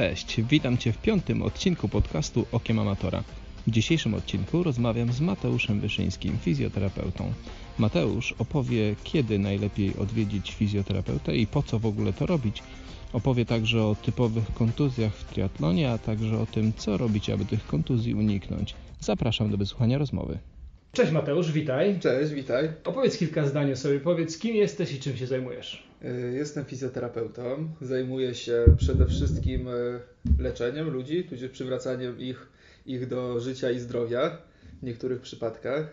Cześć, witam Cię w piątym odcinku podcastu Okiem Amatora. W dzisiejszym odcinku rozmawiam z Mateuszem Wyszyńskim, fizjoterapeutą. Mateusz opowie, kiedy najlepiej odwiedzić fizjoterapeutę i po co w ogóle to robić. Opowie także o typowych kontuzjach w triatlonie, a także o tym, co robić, aby tych kontuzji uniknąć. Zapraszam do wysłuchania rozmowy. Cześć Mateusz, witaj. Cześć, witaj. Opowiedz kilka zdań o sobie. Powiedz, kim jesteś i czym się zajmujesz. Y, Jestem fizjoterapeutą. Zajmuję się przede wszystkim y, leczeniem ludzi, tudzież przywracaniem ich, ich do życia i zdrowia w niektórych przypadkach.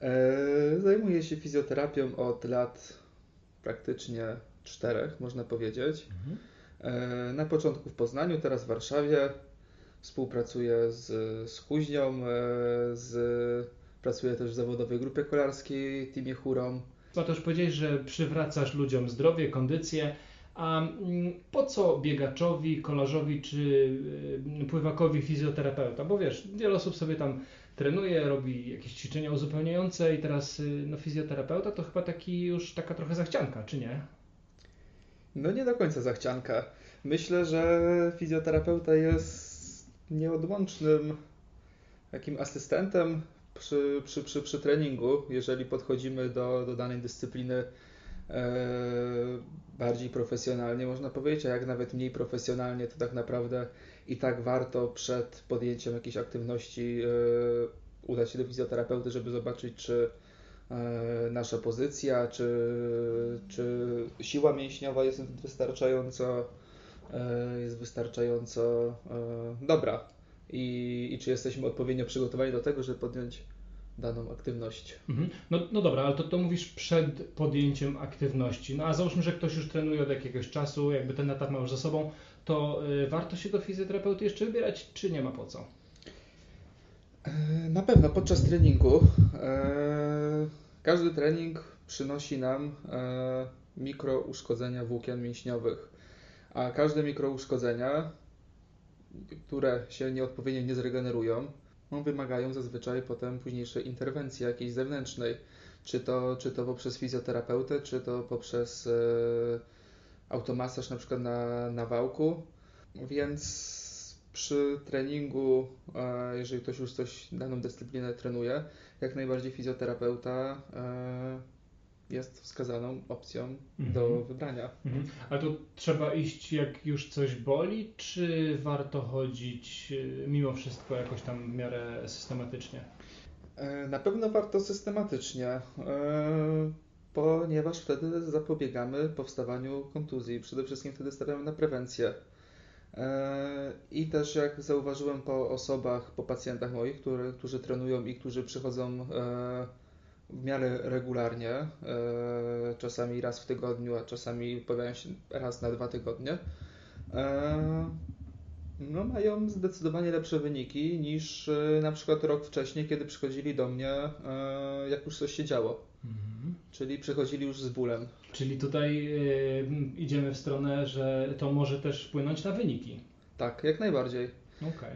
E, Zajmuję się fizjoterapią od lat praktycznie czterech, można powiedzieć. E, Na początku w Poznaniu, teraz w Warszawie. Współpracuję z, z Kuźnią, z, pracuję też w zawodowej grupie kolarskiej, Teamie Hurom. Mateusz, powiedziałeś, że przywracasz ludziom zdrowie, kondycję. A mm, po co biegaczowi, kolarzowi czy y, pływakowi fizjoterapeuta? Bo wiesz, wiele osób sobie tam trenuje, robi jakieś ćwiczenia uzupełniające i teraz y, no, fizjoterapeuta to chyba taki już taka trochę zachcianka, czy nie? No nie do końca zachcianka. Myślę, że fizjoterapeuta jest nieodłącznym takim asystentem przy, przy, przy, przy treningu, jeżeli podchodzimy do, do danej dyscypliny e, bardziej profesjonalnie, można powiedzieć, a jak nawet mniej profesjonalnie, to tak naprawdę i tak warto przed podjęciem jakiejś aktywności e, udać się do fizjoterapeuty, żeby zobaczyć, czy e, nasza pozycja, czy, czy siła mięśniowa jest wystarczająco, jest wystarczająco dobra i, i czy jesteśmy odpowiednio przygotowani do tego, żeby podjąć daną aktywność. Mhm. No, no dobra, ale to, to mówisz przed podjęciem aktywności. No a załóżmy, że ktoś już trenuje od jakiegoś czasu, jakby ten etap ma już za sobą, to y, warto się do fizjoterapeuty jeszcze wybierać, czy nie ma po co? Na pewno podczas treningu e, każdy trening przynosi nam e, mikrouszkodzenia włókien mięśniowych, a każde mikrouszkodzenia, które się nieodpowiednio nie zregenerują, no, wymagają zazwyczaj potem późniejszej interwencji jakiejś zewnętrznej, czy to, czy to poprzez fizjoterapeutę, czy to poprzez e, automasaż na przykład na, na wałku, więc przy treningu, e, jeżeli ktoś już coś, daną dyscyplinę trenuje, jak najbardziej fizjoterapeuta e, jest wskazaną opcją do Mhm. wybrania. Mhm. Ale to trzeba iść jak już coś boli, czy warto chodzić y, mimo wszystko jakoś tam w miarę systematycznie? E, Na pewno warto systematycznie, e, ponieważ wtedy zapobiegamy powstawaniu kontuzji. Przede wszystkim wtedy stawiamy na prewencję. E, I też jak zauważyłem po osobach, po pacjentach moich, które, którzy trenują i którzy przychodzą w miarę regularnie, e, czasami raz w tygodniu, a czasami pojawiają się raz na dwa tygodnie, e, no mają zdecydowanie lepsze wyniki niż e, na przykład rok wcześniej, kiedy przychodzili do mnie, jak już coś się działo. Czyli przychodzili już z bólem. Czyli tutaj idziemy w stronę, że to może też wpłynąć na wyniki. Tak, jak najbardziej.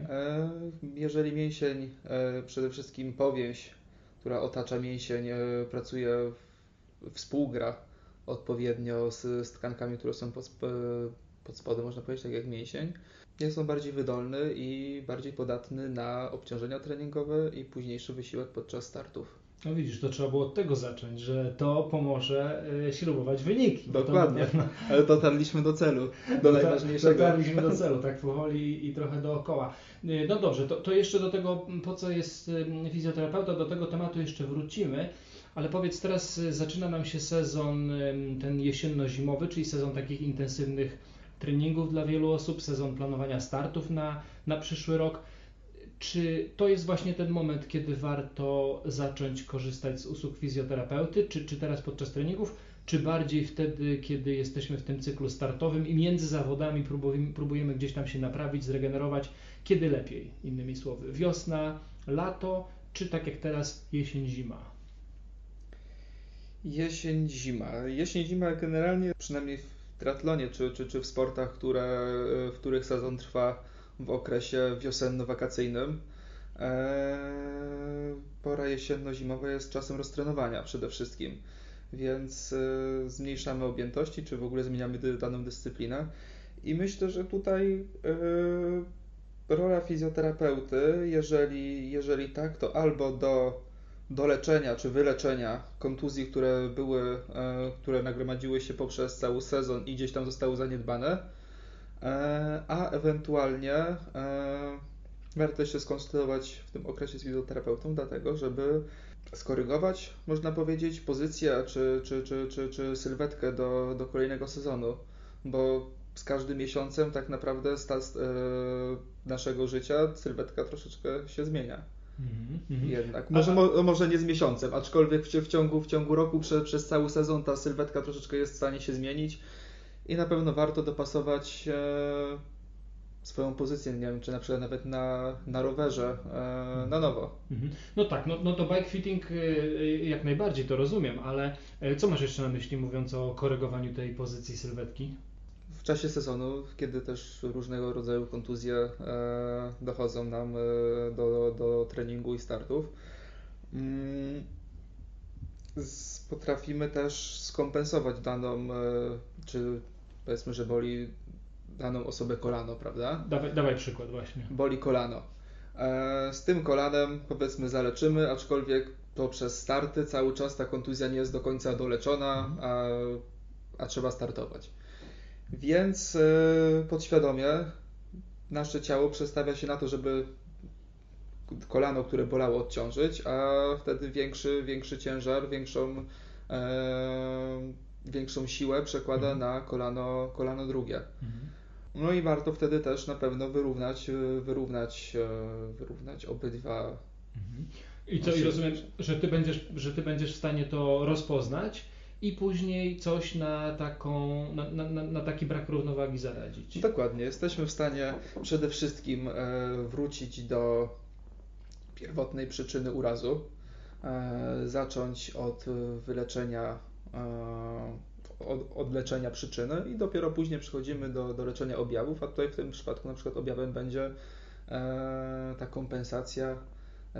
E, Jeżeli mięsień, przede wszystkim powięź, która otacza mięsień, e, pracuje, współgra odpowiednio z, z tkankami, które są pod, sp- pod spodem, można powiedzieć, tak jak mięsień, jest on bardziej wydolny i bardziej podatny na obciążenia treningowe i późniejszy wysiłek podczas startów. No widzisz, to trzeba było od tego zacząć, że to pomoże y, śrubować wyniki. to Dokładnie. na pewno- Ale dotarliśmy do celu, do najważniejszego. Dotarliśmy do celu, tak powoli i trochę dookoła. Y, No dobrze, to, to jeszcze do tego, po co jest y, fizjoterapeuta, do tego tematu jeszcze wrócimy. Ale powiedz, teraz zaczyna nam się sezon ten jesienno-zimowy, czyli sezon takich intensywnych treningów dla wielu osób, sezon planowania startów na, na przyszły rok. Czy to jest właśnie ten moment, kiedy warto zacząć korzystać z usług fizjoterapeuty, czy, czy teraz podczas treningów, czy bardziej wtedy, kiedy jesteśmy w tym cyklu startowym i między zawodami próbujemy, próbujemy gdzieś tam się naprawić, zregenerować, kiedy lepiej, innymi słowy, wiosna, lato, czy tak jak teraz jesień, zima? Jesień, zima. Jesień, zima generalnie, przynajmniej w triatlonie czy, czy, czy w sportach, które, w których sezon trwa w okresie wiosenno-wakacyjnym, e, pora jesienno-zimowa jest czasem roztrenowania przede wszystkim. Więc e, zmniejszamy objętości, czy w ogóle zmieniamy daną dyscyplinę. I myślę, że tutaj yy, rola fizjoterapeuty, jeżeli, jeżeli tak, to albo do, do leczenia czy wyleczenia kontuzji, które były, yy, które nagromadziły się poprzez cały sezon i gdzieś tam zostały zaniedbane, a ewentualnie warto się skonsultować w tym okresie z fizjoterapeutą, dlatego żeby skorygować, można powiedzieć, pozycję czy, czy, czy, czy, czy sylwetkę do, do kolejnego sezonu, bo z każdym miesiącem tak naprawdę stas e, naszego życia sylwetka troszeczkę się zmienia. Mm-hmm. Jednak. Może, mo, może nie z miesiącem, aczkolwiek w, w, ciągu, w ciągu roku prze, przez cały sezon ta sylwetka troszeczkę jest w stanie się zmienić i na pewno warto dopasować e, swoją pozycję, nie wiem, czy na przykład nawet na, na rowerze e, na nowo. Mhm. No tak, no, no to bike fitting e, jak najbardziej to rozumiem, ale e, co masz jeszcze na myśli mówiąc o korygowaniu tej pozycji sylwetki? W czasie sezonu, kiedy też różnego rodzaju kontuzje e, dochodzą nam e, do, do treningu i startów, mm, z, potrafimy też skompensować daną, e, czy powiedzmy, że boli daną osobę kolano, prawda? Dawaj, dawaj przykład właśnie. Boli kolano. E, z tym kolanem powiedzmy zaleczymy, aczkolwiek to przez starty cały czas ta kontuzja nie jest do końca doleczona, mhm. a, a trzeba startować. Więc e, podświadomie nasze ciało przestawia się na to, żeby kolano, które bolało, odciążyć, a wtedy większy, większy ciężar, większą, e, większą siłę przekłada mhm. na kolano, kolano drugie. Mhm. No i warto wtedy też na pewno wyrównać, e, wyrównać, e, wyrównać obydwa. Mhm. I co, i rozumiem, że ty, będziesz, że ty będziesz w stanie to rozpoznać i później coś na, taką, na, na, na taki brak równowagi zaradzić. Dokładnie. Jesteśmy w stanie przede wszystkim e, wrócić do pierwotnej przyczyny urazu, zacząć od wyleczenia od, od leczenia przyczyny i dopiero później przechodzimy do, do leczenia objawów, a tutaj w tym przypadku na przykład objawem będzie e, ta kompensacja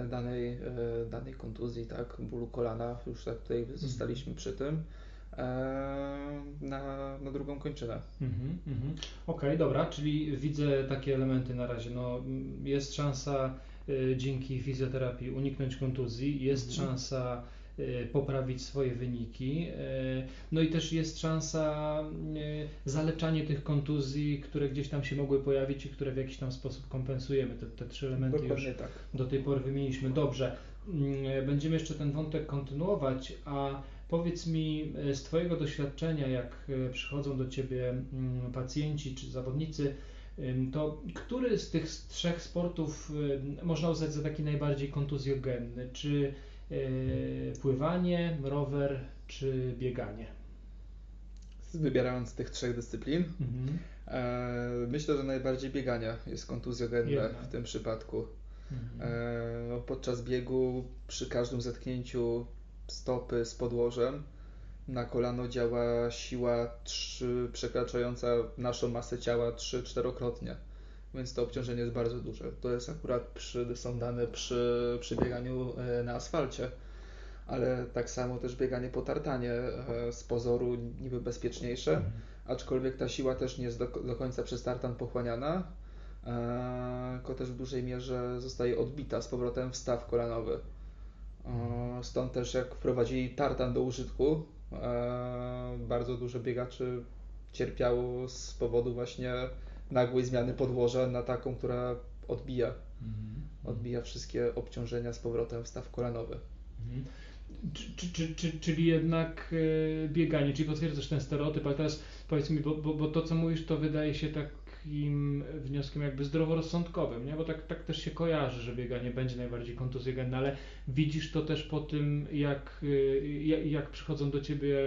danej, e, danej kontuzji, tak, bólu kolana, już tak tutaj mhm. zostaliśmy przy tym, e, na, na drugą kończynę. Mhm, mhm. Okej, okay, dobra, czyli widzę takie elementy na razie. No, jest szansa dzięki fizjoterapii uniknąć kontuzji, jest mhm. szansa poprawić swoje wyniki. Y, no i też jest szansa y, zaleczanie tych kontuzji, które gdzieś tam się mogły pojawić i które w jakiś tam sposób kompensujemy. Te, te trzy elementy Dokładnie już tak. do tej pory wymieniliśmy. Dobrze, mm, będziemy jeszcze ten wątek kontynuować, a powiedz mi z Twojego doświadczenia, jak przychodzą do Ciebie mm, pacjenci czy zawodnicy, to który z tych trzech sportów można uznać za taki najbardziej kontuzjogenny? Czy pływanie, rower czy bieganie? Wybierając z tych trzech dyscyplin, mhm. E, myślę, że najbardziej biegania jest kontuzjogenne w tym przypadku. Mhm. E, no, podczas biegu przy każdym zetknięciu stopy z podłożem na kolano działa siła 3, przekraczająca naszą masę ciała 3-4-krotnie więc to obciążenie jest bardzo duże. To jest akurat przy, są dane przy, przy bieganiu e, na asfalcie, ale tak samo też bieganie po tartanie e, z pozoru niby bezpieczniejsze, mhm. aczkolwiek ta siła też nie jest do, do końca przez tartan pochłaniana, e, tylko też w dużej mierze zostaje odbita z powrotem w staw kolanowy. Stąd też jak wprowadzili tartan do użytku, bardzo dużo biegaczy cierpiało z powodu właśnie nagłej zmiany podłoża na taką, która odbija, mhm. odbija wszystkie obciążenia z powrotem w staw kolanowy. Mhm. Czy, czy, czy, czyli jednak e, bieganie, czyli potwierdzasz ten stereotyp, ale teraz powiedz mi, bo, bo, bo to co mówisz to wydaje się tak takim wnioskiem jakby zdroworozsądkowym, nie? bo tak, tak też się kojarzy, że bieganie będzie najbardziej kontuzjogenne, ale widzisz to też po tym, jak, jak, jak przychodzą do Ciebie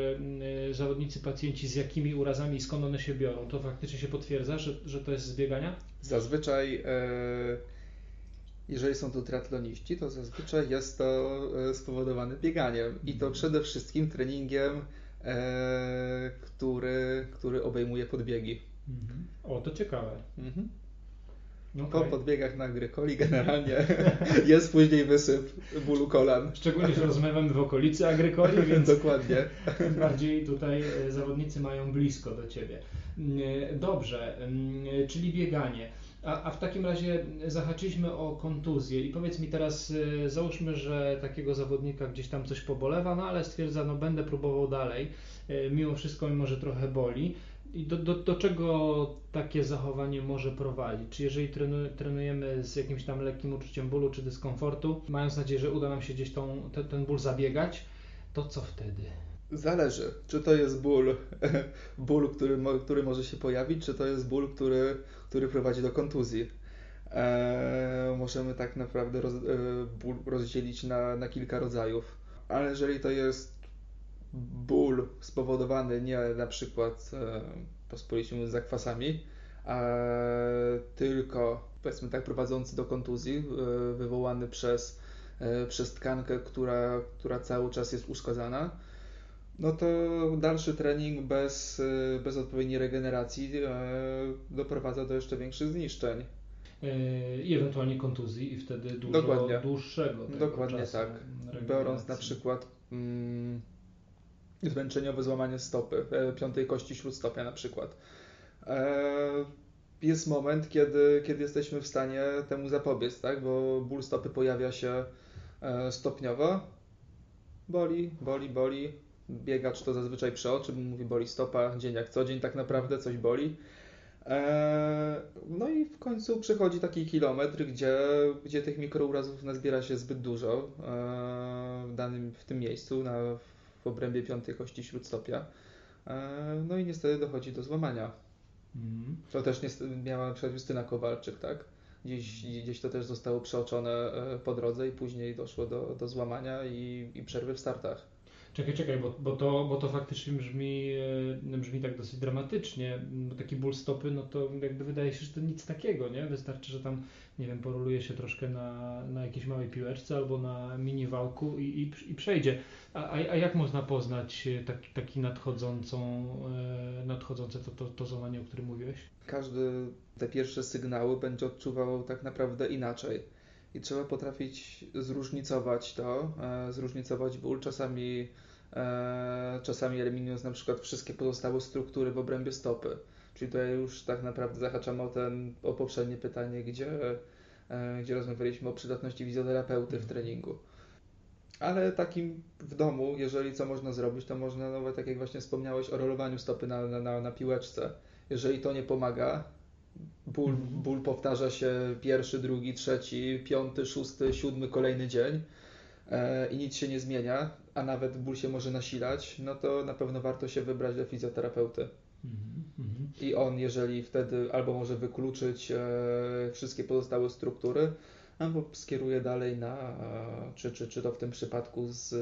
y, zawodnicy, pacjenci, z jakimi urazami i skąd one się biorą. To faktycznie się potwierdza, że, że to jest z biegania? Zazwyczaj e, jeżeli są to triatloniści, to zazwyczaj jest to e, spowodowane bieganiem i to mhm. przede wszystkim treningiem, e, który, który obejmuje podbiegi. Mhm. O, to ciekawe. Mhm. Okay. Po podbiegach na agrykoli generalnie jest później wysyp bólu kolan. Szczególnie, że rozmawiamy w okolicy agrykoli, więc Dokładnie. tym bardziej tutaj e, zawodnicy mają blisko do Ciebie. Mm, dobrze, mm, czyli bieganie. A, a, w takim razie zahaczyliśmy o kontuzję i powiedz mi teraz, e, załóżmy, że takiego zawodnika gdzieś tam coś pobolewa, no ale stwierdza, no będę próbował dalej, e, mimo wszystko mimo, że trochę boli. I do, do, do czego takie zachowanie może prowadzić? Czy jeżeli trenujemy z jakimś tam lekkim uczuciem bólu czy dyskomfortu, mając nadzieję, że uda nam się gdzieś tą, te, ten ból zabiegać, to co wtedy? Zależy, czy to jest ból, ból który, który może się pojawić, czy to jest ból, który, który prowadzi do kontuzji. Eee, możemy tak naprawdę roz, e, ból rozdzielić na, na kilka rodzajów. Ale jeżeli to jest ból spowodowany nie na przykład e, pospolicie zakwasami, a tylko powiedzmy tak prowadzący do kontuzji, e, wywołany przez, e, przez tkankę, która, która cały czas jest uszkodzona, no to dalszy trening bez, bez odpowiedniej regeneracji doprowadza do jeszcze większych zniszczeń. I ewentualnie kontuzji i wtedy dużo Dokładnie. dłuższego Dokładnie tak. Biorąc na przykład mm, zmęczeniowe złamanie stopy, e, piątej kości śródstopia na przykład. E, jest moment, kiedy, kiedy jesteśmy w stanie temu zapobiec, tak? bo ból stopy pojawia się e, stopniowo. Boli, boli, boli. Biegacz to zazwyczaj przy oczy, mówi boli stopa, dzień jak co dzień tak naprawdę coś boli. No i w końcu przychodzi taki kilometr, gdzie, gdzie tych mikrourazów nazbiera się zbyt dużo w danym w tym miejscu, na, w obrębie piątej kości śródstopia. E, no i niestety dochodzi do złamania. Mm. To też miała na przykład Justyna Kowalczyk, tak? Gdzieś, gdzieś to też zostało przeoczone e, po drodze i później doszło do, do złamania i, i przerwy w startach. Czekaj, czekaj, bo, bo, to, bo to faktycznie brzmi, e, brzmi tak dosyć dramatycznie, bo taki ból stopy, no to jakby wydaje się, że to nic takiego, nie? Wystarczy, że tam, nie wiem, poroluje się troszkę na, na jakiejś małej piłeczce albo na mini wałku i, i, i przejdzie. A, a, a jak można poznać e, taki, taki nadchodzącą, e, nadchodzące to, to, to złamanie, o którym mówiłeś? Każdy te pierwsze sygnały będzie odczuwał tak naprawdę inaczej. I trzeba potrafić zróżnicować to, e, zróżnicować ból. Czasami, czasami eliminując na przykład wszystkie pozostałe struktury w obrębie stopy. Czyli tutaj już tak naprawdę zahaczamy o, ten, o poprzednie pytanie, gdzie, gdzie rozmawialiśmy o przydatności fizjoterapeuty w treningu ale takim w domu, jeżeli co można zrobić, to można, no tak jak właśnie wspomniałeś o rolowaniu stopy na, na, na piłeczce. Jeżeli to nie pomaga, ból, mhm. ból powtarza się pierwszy, drugi, trzeci, piąty, szósty, siódmy, kolejny dzień e, i nic się nie zmienia, a nawet ból się może nasilać, no to na pewno warto się wybrać do fizjoterapeuty. Mhm, mhm. I on, jeżeli wtedy albo może wykluczyć e, wszystkie pozostałe struktury, albo skieruje dalej na, czy, czy, czy to w tym przypadku z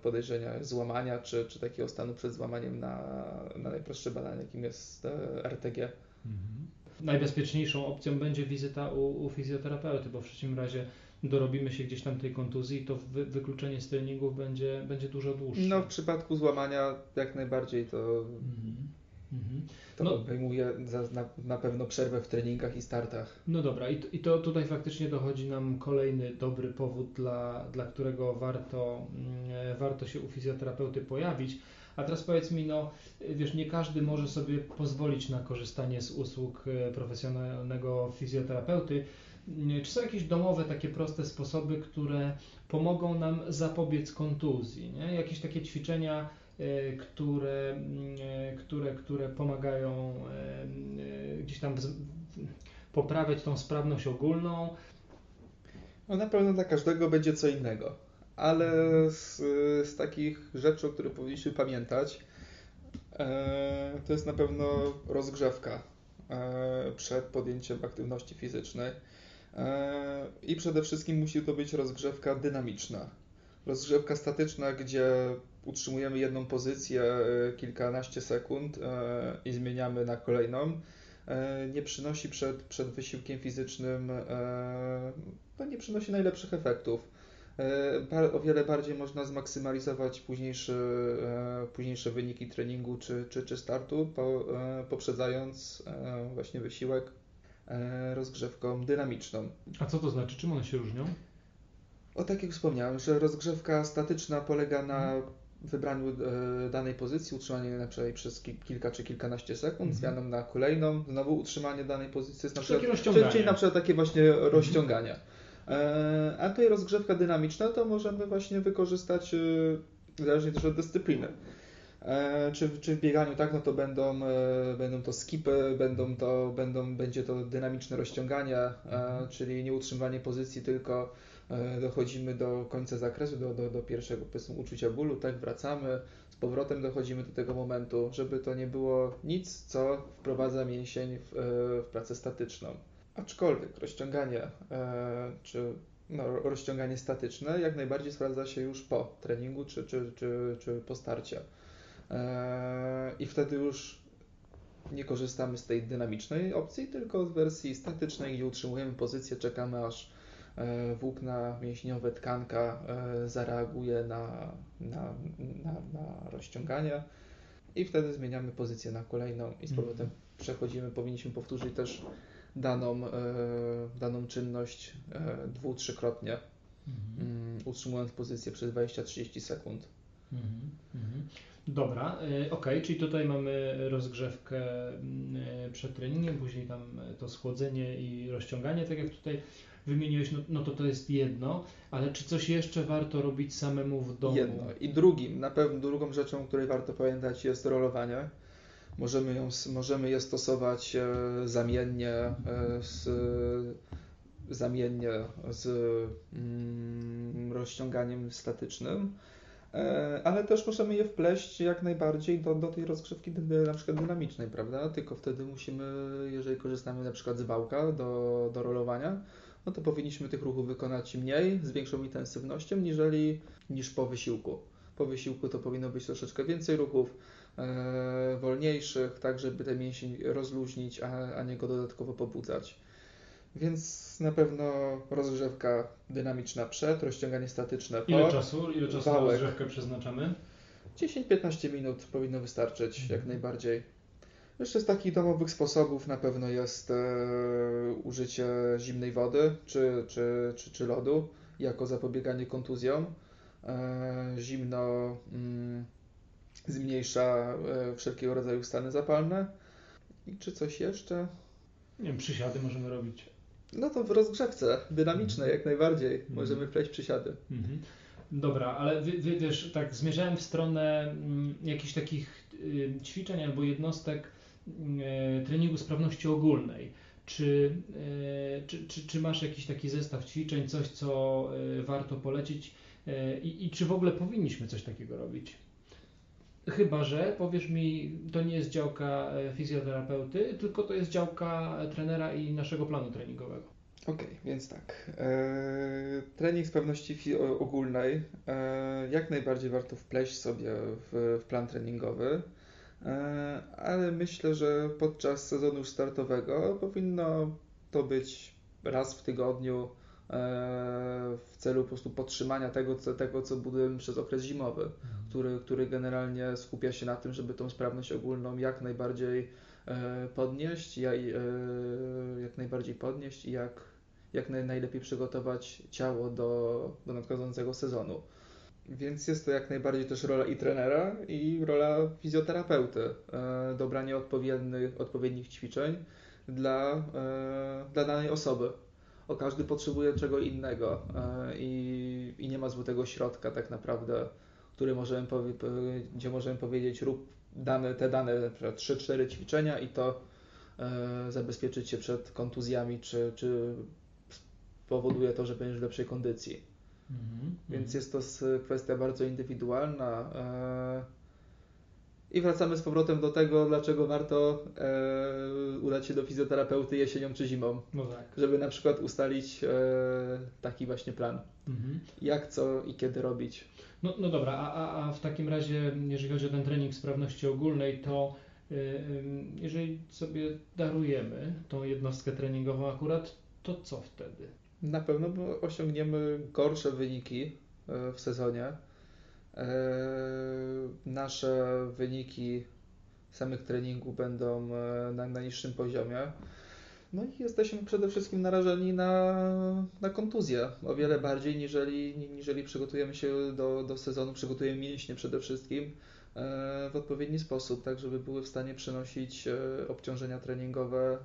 podejrzenia złamania, czy, czy takiego stanu przed złamaniem na, na najprostsze badanie, jakim jest e, RTG. Mhm. Najbezpieczniejszą opcją będzie wizyta u, u fizjoterapeuty, bo w przeciwnym razie dorobimy się gdzieś tam tej kontuzji, to wy, wykluczenie z treningów będzie, będzie dużo dłuższe. No w przypadku złamania jak najbardziej to mhm. Mhm. To no, obejmuje za, na, na, pewno przerwę w treningach i startach. No dobra, i to, i to tutaj faktycznie dochodzi nam kolejny dobry powód, dla, dla którego warto, mm, warto się u fizjoterapeuty pojawić. A teraz powiedz mi, no wiesz, nie każdy może sobie pozwolić na korzystanie z usług e, profesjonalnego fizjoterapeuty. Mm, czy są jakieś domowe, takie proste sposoby, które pomogą nam zapobiec kontuzji? Nie? Jakieś takie ćwiczenia, E, które, mm, e, które, które pomagają gdzieś tam poprawiać tą sprawność ogólną. No na pewno dla każdego będzie co innego, ale z, z takich rzeczy, o których powinniśmy pamiętać, to jest na pewno rozgrzewka przed podjęciem aktywności fizycznej. I przede wszystkim musi to być rozgrzewka dynamiczna. Rozgrzewka statyczna, gdzie utrzymujemy jedną pozycję e, kilkanaście sekund e, i zmieniamy na kolejną, e, nie przynosi przed, przed wysiłkiem fizycznym, no nie przynosi najlepszych efektów. O wiele bardziej można zmaksymalizować późniejsze, późniejsze wyniki treningu czy, czy, czy startu, po, poprzedzając właśnie wysiłek e, rozgrzewką dynamiczną. A co to znaczy? Czym one się różnią? O tak jak wspomniałem, że rozgrzewka statyczna polega na wybraniu e, danej pozycji, utrzymaniu na przykład przez ki- kilka czy kilkanaście sekund, Mhm. zmianą na kolejną, znowu utrzymanie danej pozycji. Na przykład, czyli, czyli na przykład takie właśnie rozciągania. E, A tutaj rozgrzewka dynamiczna to możemy właśnie wykorzystać e, zależnie też od dyscypliny. E, Czy, czy w bieganiu tak, no to będą, będą to skipy, będą to, będą, będzie to dynamiczne rozciągania, e, czyli nie utrzymywanie pozycji, tylko dochodzimy do końca zakresu, do, do, do pierwszego powiedzmy uczucia bólu, tak, wracamy, z powrotem dochodzimy do tego momentu, żeby to nie było nic, co wprowadza mięsień w, w pracę statyczną. Aczkolwiek rozciąganie e, czy no, rozciąganie statyczne jak najbardziej sprawdza się już po treningu czy, czy, czy, czy po starcie. E, I wtedy już nie korzystamy z tej dynamicznej opcji, tylko z wersji statycznej, gdzie utrzymujemy pozycję, czekamy aż e, włókna mięśniowe, tkanka zareaguje na, na, na, na rozciąganie i wtedy zmieniamy pozycję na kolejną i z powrotem przechodzimy. Powinniśmy powtórzyć też daną, e, daną czynność e, dwu, trzykrotnie, Mhm. mm, utrzymując pozycję przez 20-30 sekund. Mhm, mhm. Dobra, y, okej, czyli tutaj mamy rozgrzewkę mm, przed treningiem, później tam to schłodzenie i rozciąganie, tak jak tutaj wymieniłeś, no, no to to jest jedno, ale czy coś jeszcze warto robić samemu w domu? Jedno. I drugim, na pewno drugą rzeczą, o której warto pamiętać jest rolowanie. Możemy, ją, możemy je stosować e, zamiennie e, z, zamiennie z mm, rozciąganiem statycznym, e, ale też możemy je wpleść jak najbardziej do, do tej rozgrzewki na przykład dynamicznej, prawda? Tylko wtedy musimy, jeżeli korzystamy na przykład z wałka do, do rolowania, no to powinniśmy tych ruchów wykonać mniej, z większą intensywnością, niżeli, niż po wysiłku. Po wysiłku to powinno być troszeczkę więcej ruchów, wolniejszych, tak żeby ten mięsień rozluźnić, a, a nie go dodatkowo pobudzać. Więc na pewno rozgrzewka dynamiczna przed, rozciąganie statyczne po. Ile czasu, ile czasu na rozgrzewkę przeznaczamy? 10-15 minut powinno wystarczyć Mhm. jak najbardziej. Jeszcze z takich domowych sposobów na pewno jest e, użycie zimnej wody czy, czy, czy, czy lodu jako zapobieganie kontuzjom. E, zimno mm, zmniejsza e, wszelkiego rodzaju stany zapalne. I czy coś jeszcze? Nie wiem, przysiady możemy robić. No to w rozgrzewce dynamicznej jak najbardziej Mhm. możemy wpleść przysiady. Mhm. Dobra, ale wy, wy, wiesz, tak zmierzałem w stronę mm, jakichś takich y, ćwiczeń albo jednostek y, treningu sprawności ogólnej. Czy, y, czy, czy, czy masz jakiś taki zestaw ćwiczeń, coś, co warto polecić i, i czy w ogóle powinniśmy coś takiego robić? Chyba, że powiesz mi, to nie jest działka e, fizjoterapeuty, tylko to jest działka trenera i naszego planu treningowego. Okej, więc tak. E, trening sprawności ogólnej e, jak najbardziej warto wpleść sobie w, w plan treningowy, e, ale myślę, że podczas sezonu startowego powinno to być raz w tygodniu w celu po prostu podtrzymania tego, co, tego, co budujemy przez okres zimowy, który, który generalnie skupia się na tym, żeby tą sprawność ogólną jak najbardziej e, podnieść, ja- i, e, jak najbardziej podnieść i jak, jak naj, najlepiej przygotować ciało do, do nadchodzącego sezonu. Więc jest to jak najbardziej też rola i trenera, i rola fizjoterapeuty. E, dobranie odpowiednich, odpowiednich ćwiczeń dla, e, dla danej osoby. O każdy potrzebuje czego innego e, i, i nie ma złotego środka tak naprawdę, który możemy powie, gdzie możemy powiedzieć rób dane, te dane, na przykład 3-4 ćwiczenia i to e, zabezpieczyć się przed kontuzjami, czy, czy powoduje to, że będziesz w lepszej kondycji. Mhm. Więc jest to kwestia bardzo indywidualna. e, I wracamy z powrotem do tego, dlaczego warto e, udać się do fizjoterapeuty jesienią czy zimą, No tak. żeby na przykład ustalić e, taki właśnie plan. Mhm. Jak, co i kiedy robić. No, no dobra, a, a, a w takim razie, jeżeli chodzi o ten trening sprawności ogólnej, to y, jeżeli sobie darujemy tą jednostkę treningową akurat, to co wtedy? Na pewno osiągniemy gorsze wyniki e, w sezonie. E, Nasze wyniki samych treningów będą e, na najniższym poziomie. No i jesteśmy przede wszystkim narażeni na, na kontuzję o wiele bardziej niżeli, niżeli przygotujemy się do, do sezonu, przygotujemy mięśnie przede wszystkim e, w odpowiedni sposób, tak żeby były w stanie przenosić obciążenia treningowe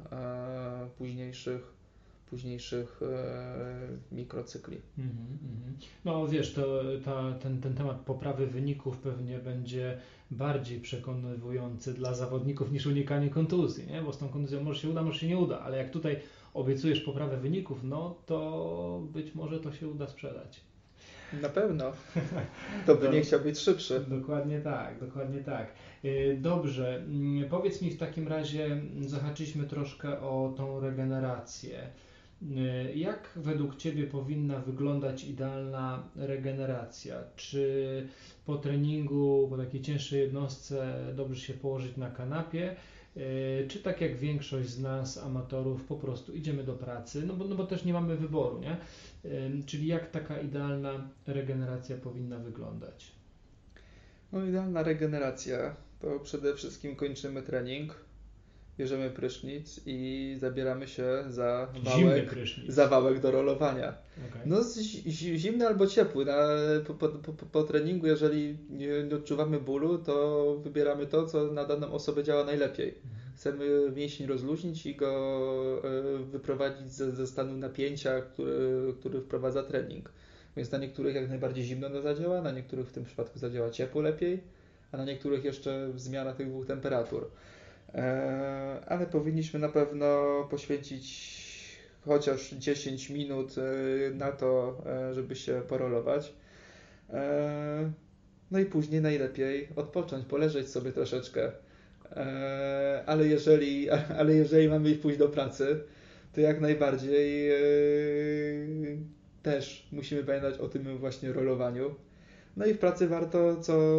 późniejszych późniejszych e, mikrocykli. Mm -hmm. No wiesz, to, ta, ten, ten temat poprawy wyników pewnie będzie bardziej przekonywujący dla zawodników niż unikanie kontuzji, nie? bo z tą kontuzją może się uda, może się nie uda, ale jak tutaj obiecujesz poprawę wyników, no to być może to się uda sprzedać. Na pewno. To by nie chciał być szybszy. Dokładnie tak, dokładnie tak. Y, dobrze, mm, powiedz mi w takim razie, zahaczyliśmy troszkę o tą regenerację. Y, jak według Ciebie powinna wyglądać idealna regeneracja? Czy po treningu, po takiej cięższej jednostce dobrze się położyć na kanapie? Y, czy tak jak większość z nas, amatorów, po prostu idziemy do pracy, no bo, no bo też nie mamy wyboru, nie? Y, czyli jak taka idealna regeneracja powinna wyglądać? No, idealna regeneracja to przede wszystkim kończymy trening, bierzemy prysznic i zabieramy się za wałek, za wałek do rolowania. Okay. No zimny albo ciepły. Na, po, po, po, po, treningu, jeżeli nie, nie, odczuwamy bólu, to wybieramy to, co na daną osobę działa najlepiej. Mhm. Chcemy mięsień rozluźnić i go e, wyprowadzić ze, ze stanu napięcia, który, który wprowadza trening. Więc na niektórych jak najbardziej zimno to zadziała, na niektórych w tym przypadku zadziała ciepło lepiej, a na niektórych jeszcze zmiana tych dwóch temperatur. E, ale powinniśmy na pewno poświęcić chociaż 10 minut e, na to, e, żeby się porolować. No i później najlepiej odpocząć, poleżeć sobie troszeczkę. Ale jeżeli, ale jeżeli mamy iść pójść do pracy, to jak najbardziej też musimy pamiętać o tym właśnie rolowaniu. No i w pracy warto co,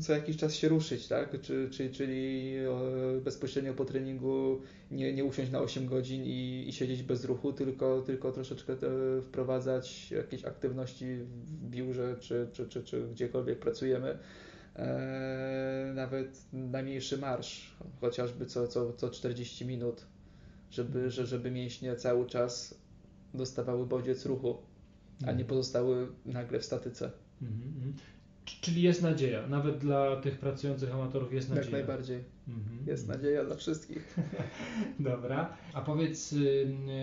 co jakiś czas się ruszyć, tak? Czy, czy, czyli bezpośrednio po treningu nie, nie usiąść na 8 godzin i, i siedzieć bez ruchu, tylko, tylko troszeczkę wprowadzać jakieś aktywności w biurze czy, czy, czy, czy gdziekolwiek pracujemy. E, nawet najmniejszy marsz, chociażby co, co, co 40 minut, żeby, żeby mięśnie cały czas dostawały bodziec ruchu, a nie mhm. pozostały nagle w statyce. Mhm. Czyli jest nadzieja, nawet dla tych pracujących amatorów jest nadzieja. Jak najbardziej. Mhm. Jest nadzieja dla wszystkich. Dobra. A powiedz,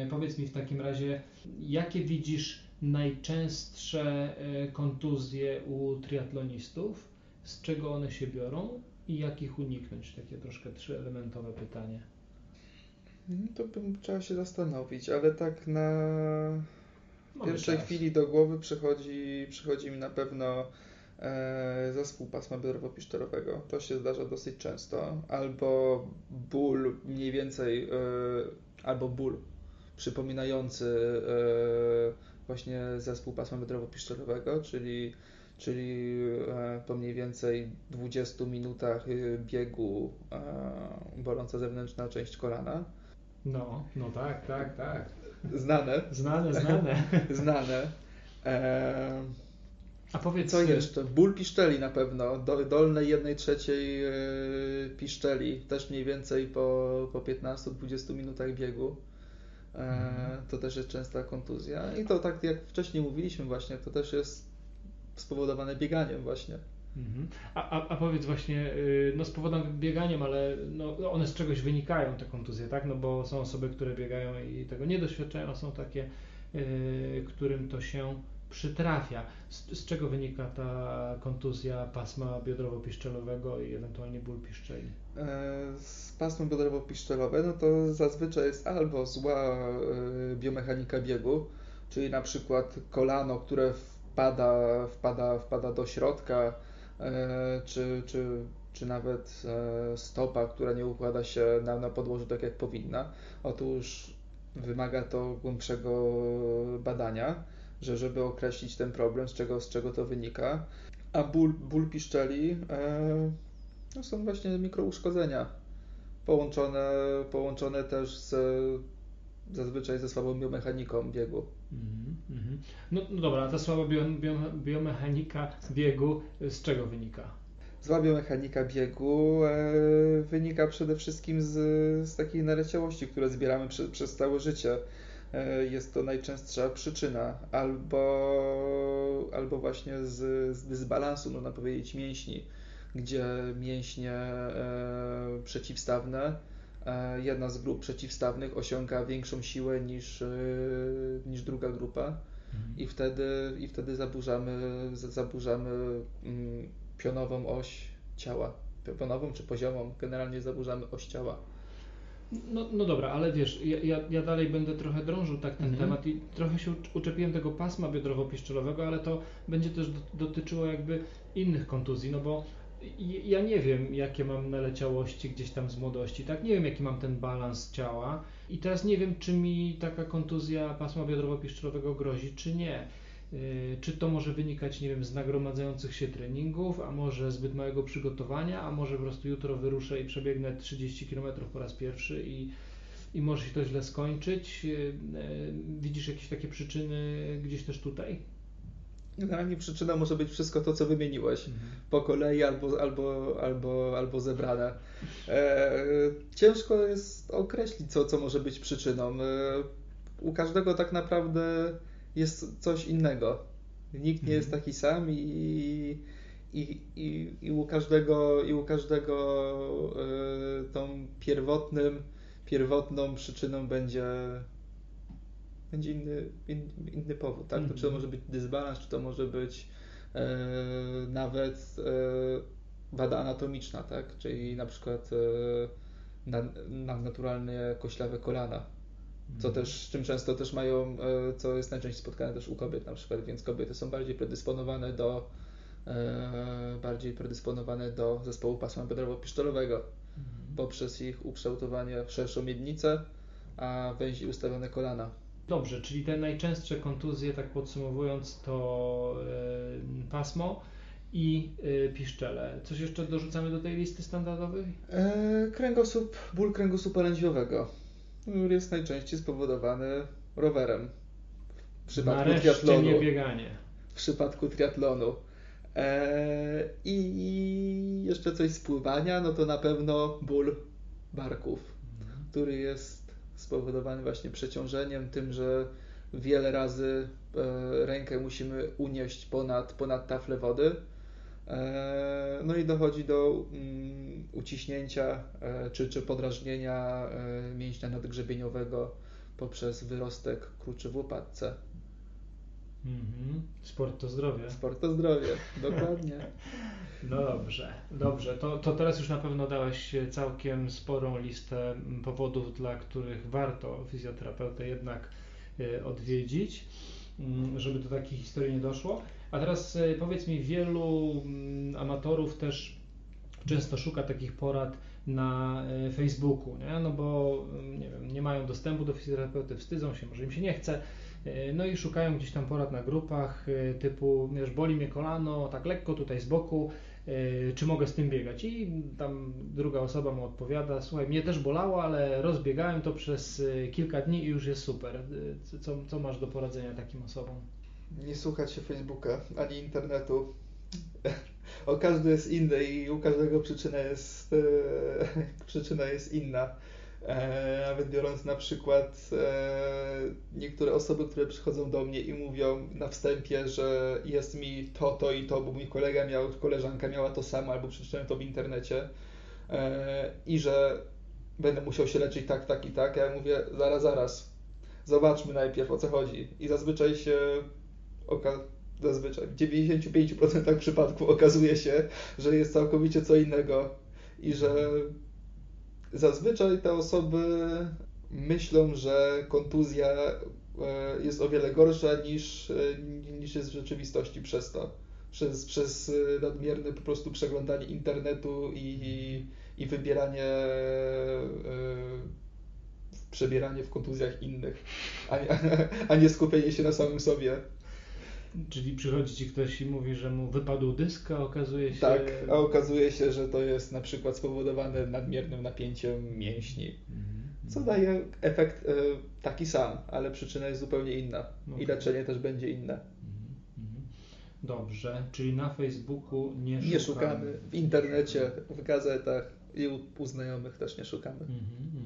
powiedz mi w takim razie, jakie widzisz najczęstsze y, kontuzje u triatlonistów? Z czego one się biorą i jak ich uniknąć? Takie troszkę trzyelementowe pytanie. No to bym trzeba się zastanowić, ale tak na pierwszej czas. chwili do głowy przychodzi, przychodzi mi na pewno e, zespół pasma biodrowo-piszczelowego. To się zdarza dosyć często. Albo ból mniej więcej, e, albo ból przypominający e, właśnie zespół pasma biodrowo-piszczelowego, czyli czyli e, po mniej więcej 20 minutach biegu e, boląca zewnętrzna część kolana. No, no tak, tak, tak. Znane. Znane, znane. znane. E, A powiedz... Co jeszcze? Ból piszczeli na pewno. Do, dolnej jednej trzeciej e, piszczeli. Też mniej więcej po, po 15-20 minutach biegu. E, mhm. To też jest częsta kontuzja. I to tak jak wcześniej mówiliśmy właśnie, to też jest spowodowane bieganiem właśnie. Mhm. A, a, a powiedz właśnie, y, no z powodem bieganiem, ale no one z czegoś wynikają, te kontuzje, tak? No bo są osoby, które biegają i tego nie doświadczają, a są takie, y, którym to się przytrafia. Z, z, czego wynika ta kontuzja pasma biodrowo-piszczelowego i ewentualnie ból piszczeli? E, z pasma biodrowo-piszczelowe, no to zazwyczaj jest albo zła e, biomechanika biegu, czyli na przykład kolano, które wpada, wpada, wpada do środka, czy, czy, czy nawet e, stopa, która nie układa się na, na podłożu tak jak powinna. Otóż wymaga to głębszego badania, że żeby określić ten problem, z czego, z czego to wynika. A ból, ból piszczeli e, no są właśnie mikrouszkodzenia połączone, połączone też z zazwyczaj ze słabą biomechaniką biegu. Mm -hmm. no, no, dobra, ta słaba bio, bio, biomechanika biegu z czego wynika? zła biomechanika biegu e, wynika przede wszystkim z, z takiej naleciałości, które zbieramy przez całe życie. E, jest to najczęstsza przyczyna, albo, albo właśnie z, z dysbalansu, można powiedzieć, mięśni, gdzie mięśnie e, przeciwstawne, e, jedna z grup przeciwstawnych osiąga większą siłę niż, e, niż druga grupa i wtedy, i wtedy zaburzamy, zaburzamy mm, pionową oś ciała. Pionową czy poziomą, generalnie zaburzamy oś ciała. No, no dobra, ale wiesz, ja, ja, ja dalej będę trochę drążył tak ten Mhm. temat i trochę się ucz- uczepiłem tego pasma biodrowo-piszczelowego, ale to będzie też do, dotyczyło jakby innych kontuzji, no bo ja nie wiem, jakie mam naleciałości gdzieś tam z młodości, tak? Nie wiem, jaki mam ten balans ciała i teraz nie wiem, czy mi taka kontuzja pasma biodrowo-piszczelowego grozi, czy nie. Yy, Czy to może wynikać, nie wiem, z nagromadzających się treningów, a może zbyt małego przygotowania, a może po prostu jutro wyruszę i przebiegnę 30 km po raz pierwszy i, i może się to źle skończyć. Yy, yy, Widzisz jakieś takie przyczyny gdzieś też tutaj? Generalnie przyczyna może być wszystko to, co wymieniłeś. po kolei albo, albo, albo, albo zebrane. E, ciężko jest określić, co, co może być przyczyną. E, u każdego tak naprawdę jest coś innego. Nikt nie jest taki sam i, i, i, i u każdego, i u każdego e, tą pierwotnym, pierwotną przyczyną będzie, będzie inny, in, inny powód. Tak? To czy to Mhm. może być dysbalans, czy to może być e, nawet e, wada anatomiczna, tak? czyli na przykład e, nad, nadnaturalnie koślawe kolana, co też, z czym często też mają, e, co jest najczęściej spotkane też u kobiet na przykład, więc kobiety są bardziej predysponowane do e, bardziej predysponowane do zespołu pasma biodrowo-piszczelowego poprzez ich ukształtowanie w szerszą miednicę, a węzi ustawione kolana. Dobrze, czyli te najczęstsze kontuzje, tak podsumowując, to e, pasmo i e, piszczele. Coś jeszcze dorzucamy do tej listy standardowej? E, kręgosłup, ból kręgosłupa lędźwiowego który jest najczęściej spowodowany rowerem. W przypadku Nareszcie triatlonu. nie bieganie. w przypadku triatlonu. I jeszcze coś z pływania, no to na pewno ból barków, który jest spowodowany właśnie przeciążeniem, tym, że wiele razy e, rękę musimy unieść ponad, ponad taflę wody. E, No i dochodzi do mm, uciśnięcia e, czy, czy podrażnienia mięśnia nadgrzebieniowego poprzez wyrostek kruczy w łopatce. Mhm. Sport to zdrowie. Sport to zdrowie, dokładnie. No dobrze, dobrze. To, to teraz już na pewno dałeś całkiem sporą listę powodów, dla których warto fizjoterapeutę jednak y, odwiedzić, mm, żeby do takiej historii nie doszło. A teraz y, powiedz mi, wielu mm, amatorów też często szuka takich porad na y, Facebooku, nie? No bo mm, nie wiem, nie mają dostępu do fizjoterapeuty, wstydzą się, może im się nie chce. Y, No i szukają gdzieś tam porad na grupach y, typu, wiesz, boli mnie kolano, tak lekko tutaj z boku, y, czy mogę z tym biegać? I tam druga osoba mu odpowiada, słuchaj, mnie też bolało, ale rozbiegałem to przez kilka dni i już jest super. Co, co masz do poradzenia takim osobom? Nie słuchać się Facebooka ani internetu. O każdy jest inny i u każdego przyczyna jest, e, przyczyna jest inna. E, nawet biorąc na przykład e, niektóre osoby, które przychodzą do mnie i mówią na wstępie, że jest mi to, to i to, bo mój kolega miał, koleżanka miała to samo, albo przeczytałem to w internecie e, i że będę musiał się leczyć tak, tak i tak. Ja mówię, zaraz, zaraz, zobaczmy najpierw o co chodzi. I zazwyczaj się oka- zazwyczaj w 95% przypadków okazuje się, że jest całkowicie co innego i że zazwyczaj te osoby myślą, że kontuzja jest o wiele gorsza niż, e, niż jest w rzeczywistości przez to. Przez, przez e, nadmierne po prostu przeglądanie internetu i, i wybieranie, e, przebieranie w kontuzjach innych, a nie, a nie skupienie się na samym sobie. Czyli przychodzi ci ktoś i mówi, że mu wypadł dysk, a okazuje się... Tak, a okazuje się, że to jest na przykład spowodowane nadmiernym napięciem mięśni, Mhm. Co daje efekt e, taki sam, ale przyczyna jest zupełnie inna i Okej. leczenie też będzie inne. Mhm, mhm. Dobrze, czyli na Facebooku nie, Nie szukamy. W internecie, w gazetach i u, u znajomych też nie szukamy. Mhm,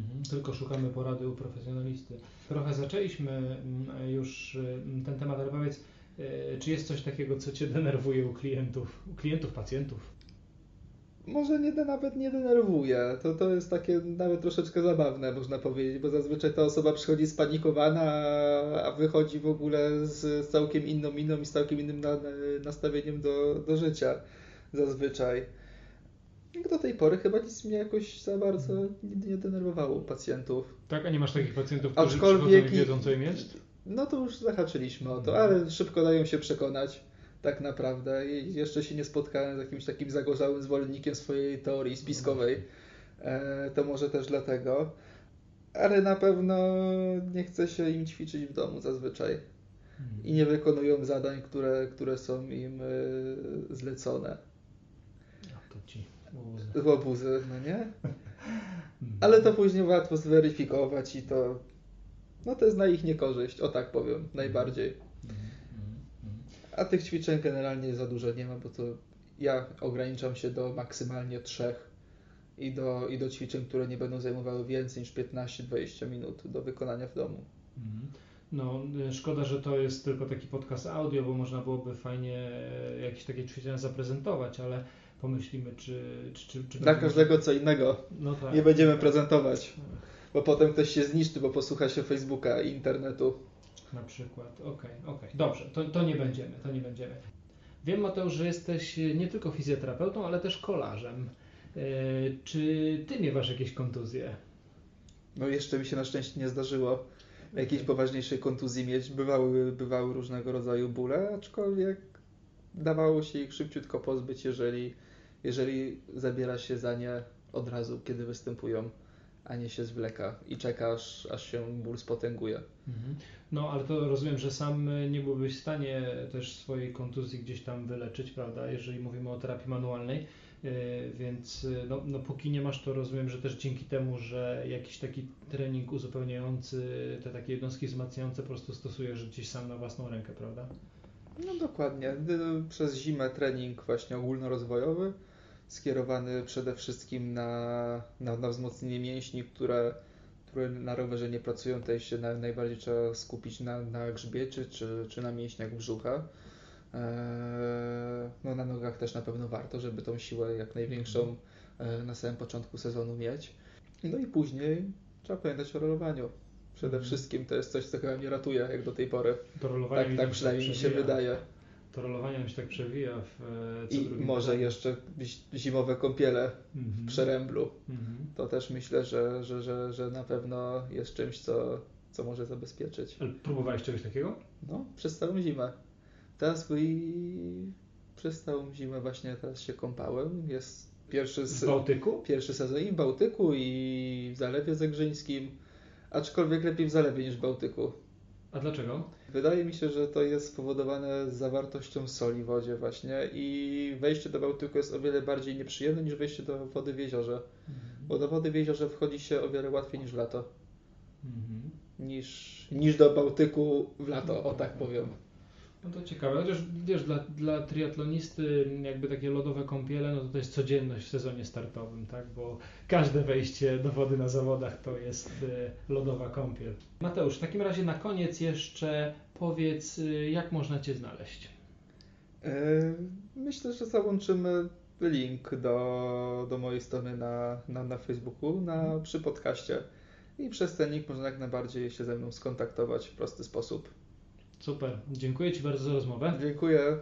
mhm. Tylko szukamy porady u profesjonalisty. Trochę zaczęliśmy mm, już mm, ten temat, ale powiedz, e, czy jest coś takiego, co Cię denerwuje u klientów, u klientów, pacjentów? Może nie, nawet nie denerwuje. To, to jest takie nawet troszeczkę zabawne, można powiedzieć, bo zazwyczaj ta osoba przychodzi spanikowana, a wychodzi w ogóle z całkiem inną miną i z całkiem innym na, nastawieniem do, do życia. Zazwyczaj. Do tej pory chyba nic mnie jakoś za bardzo nigdy nie denerwowało pacjentów. Tak, a nie masz takich pacjentów, którzy Aczkolwiek przychodzą i wiedzą, co im jest? No to już zahaczyliśmy o to, Mhm. ale szybko dają się przekonać, tak naprawdę. Jeszcze się nie spotkałem z jakimś takim zagorzałym zwolennikiem swojej teorii spiskowej. E, to może też dlatego. Ale na pewno nie chce się im ćwiczyć w domu zazwyczaj. Mhm. I nie wykonują zadań, które, które są im e, zlecone. A to ci łobuzy. Łobuzy, no nie? Ale to później łatwo zweryfikować i to... No to jest na ich niekorzyść, o tak powiem, najbardziej. A tych ćwiczeń generalnie za dużo nie ma, bo to ja ograniczam się do maksymalnie trzech i do, i do ćwiczeń, które nie będą zajmowały więcej niż 15-20 minut do wykonania w domu. Mhm. No, y, szkoda, że to jest tylko taki podcast audio, bo można byłoby fajnie e, jakieś takie ćwiczenia zaprezentować, ale pomyślimy, czy... czy, czy, czy Dla każdego co innego. No tak. Nie będziemy prezentować, bo potem ktoś się zniszczy, bo posłucha się Facebooka i internetu. Na przykład. Okej, okej. Dobrze, to, to nie będziemy, to nie będziemy. Wiem, Mateusz, że jesteś nie tylko fizjoterapeutą, ale też kolarzem. E, Czy ty miewasz jakieś kontuzje? No jeszcze mi się na szczęście nie zdarzyło jakiejś poważniejszej kontuzji mieć. Bywały, bywały różnego rodzaju bóle, aczkolwiek dawało się ich szybciutko pozbyć, jeżeli, jeżeli zabiera się za nie od razu, kiedy występują, a nie się zwleka i czeka, aż, aż się ból spotęguje. Mhm. No, ale to rozumiem, że sam nie byłbyś w stanie też swojej kontuzji gdzieś tam wyleczyć, prawda, jeżeli mówimy o terapii manualnej, y, więc y, no, no póki nie masz, to rozumiem, że też dzięki temu, że jakiś taki trening uzupełniający, te takie jednostki wzmacniające po prostu stosujesz gdzieś sam na własną rękę, prawda? No dokładnie. Y, Przez zimę trening właśnie ogólnorozwojowy, skierowany przede wszystkim na, na, na wzmocnienie mięśni, które, które na rowerze nie pracują. Tutaj się na, najbardziej trzeba skupić na, na grzbiecie czy, czy na mięśniach brzucha. Eee, No na nogach też na pewno warto, żeby tą siłę jak największą e, na samym początku sezonu mieć. No i później trzeba pamiętać o rolowaniu. Przede Mhm. wszystkim to jest coś, co chyba mnie ratuje, jak do tej pory. Rolowanie Tak, tak przynajmniej mi się wydaje. To rolowanie mi się tak przewija w e, co I może jeszcze zi- zimowe kąpiele Mhm. w przeręblu. Mhm. To też myślę, że, że, że, że na pewno jest czymś, co, co może zabezpieczyć. Ale próbowałeś czegoś takiego? No, przez całą zimę. Teraz i przez całą zimę właśnie teraz się kąpałem. Jest pierwszy, W se- Bałtyku? pierwszy sezon i w Bałtyku, i w Zalewie Zegrzyńskim. Aczkolwiek lepiej w Zalewie niż w Bałtyku. A dlaczego? Wydaje mi się, że to jest spowodowane zawartością soli w wodzie właśnie i wejście do Bałtyku jest o wiele bardziej nieprzyjemne niż wejście do wody w jeziorze. Bo do wody w jeziorze wchodzi się o wiele łatwiej niż w lato. Mhm. Niż, niż do Bałtyku w lato, o tak powiem. No to ciekawe, chociaż wiesz, dla, dla triatlonisty jakby takie lodowe kąpiele, no to to jest codzienność w sezonie startowym, tak? Bo każde wejście do wody na zawodach to jest e, lodowa kąpiel. Mateusz, w takim razie na koniec jeszcze powiedz, e, jak można Cię znaleźć? Yy, Myślę, że załączymy link do, do mojej strony na, na, na Facebooku na, przy podcaście. I przez ten link można jak najbardziej się ze mną skontaktować w prosty sposób. Super, dziękuję Ci bardzo za rozmowę. Dziękuję.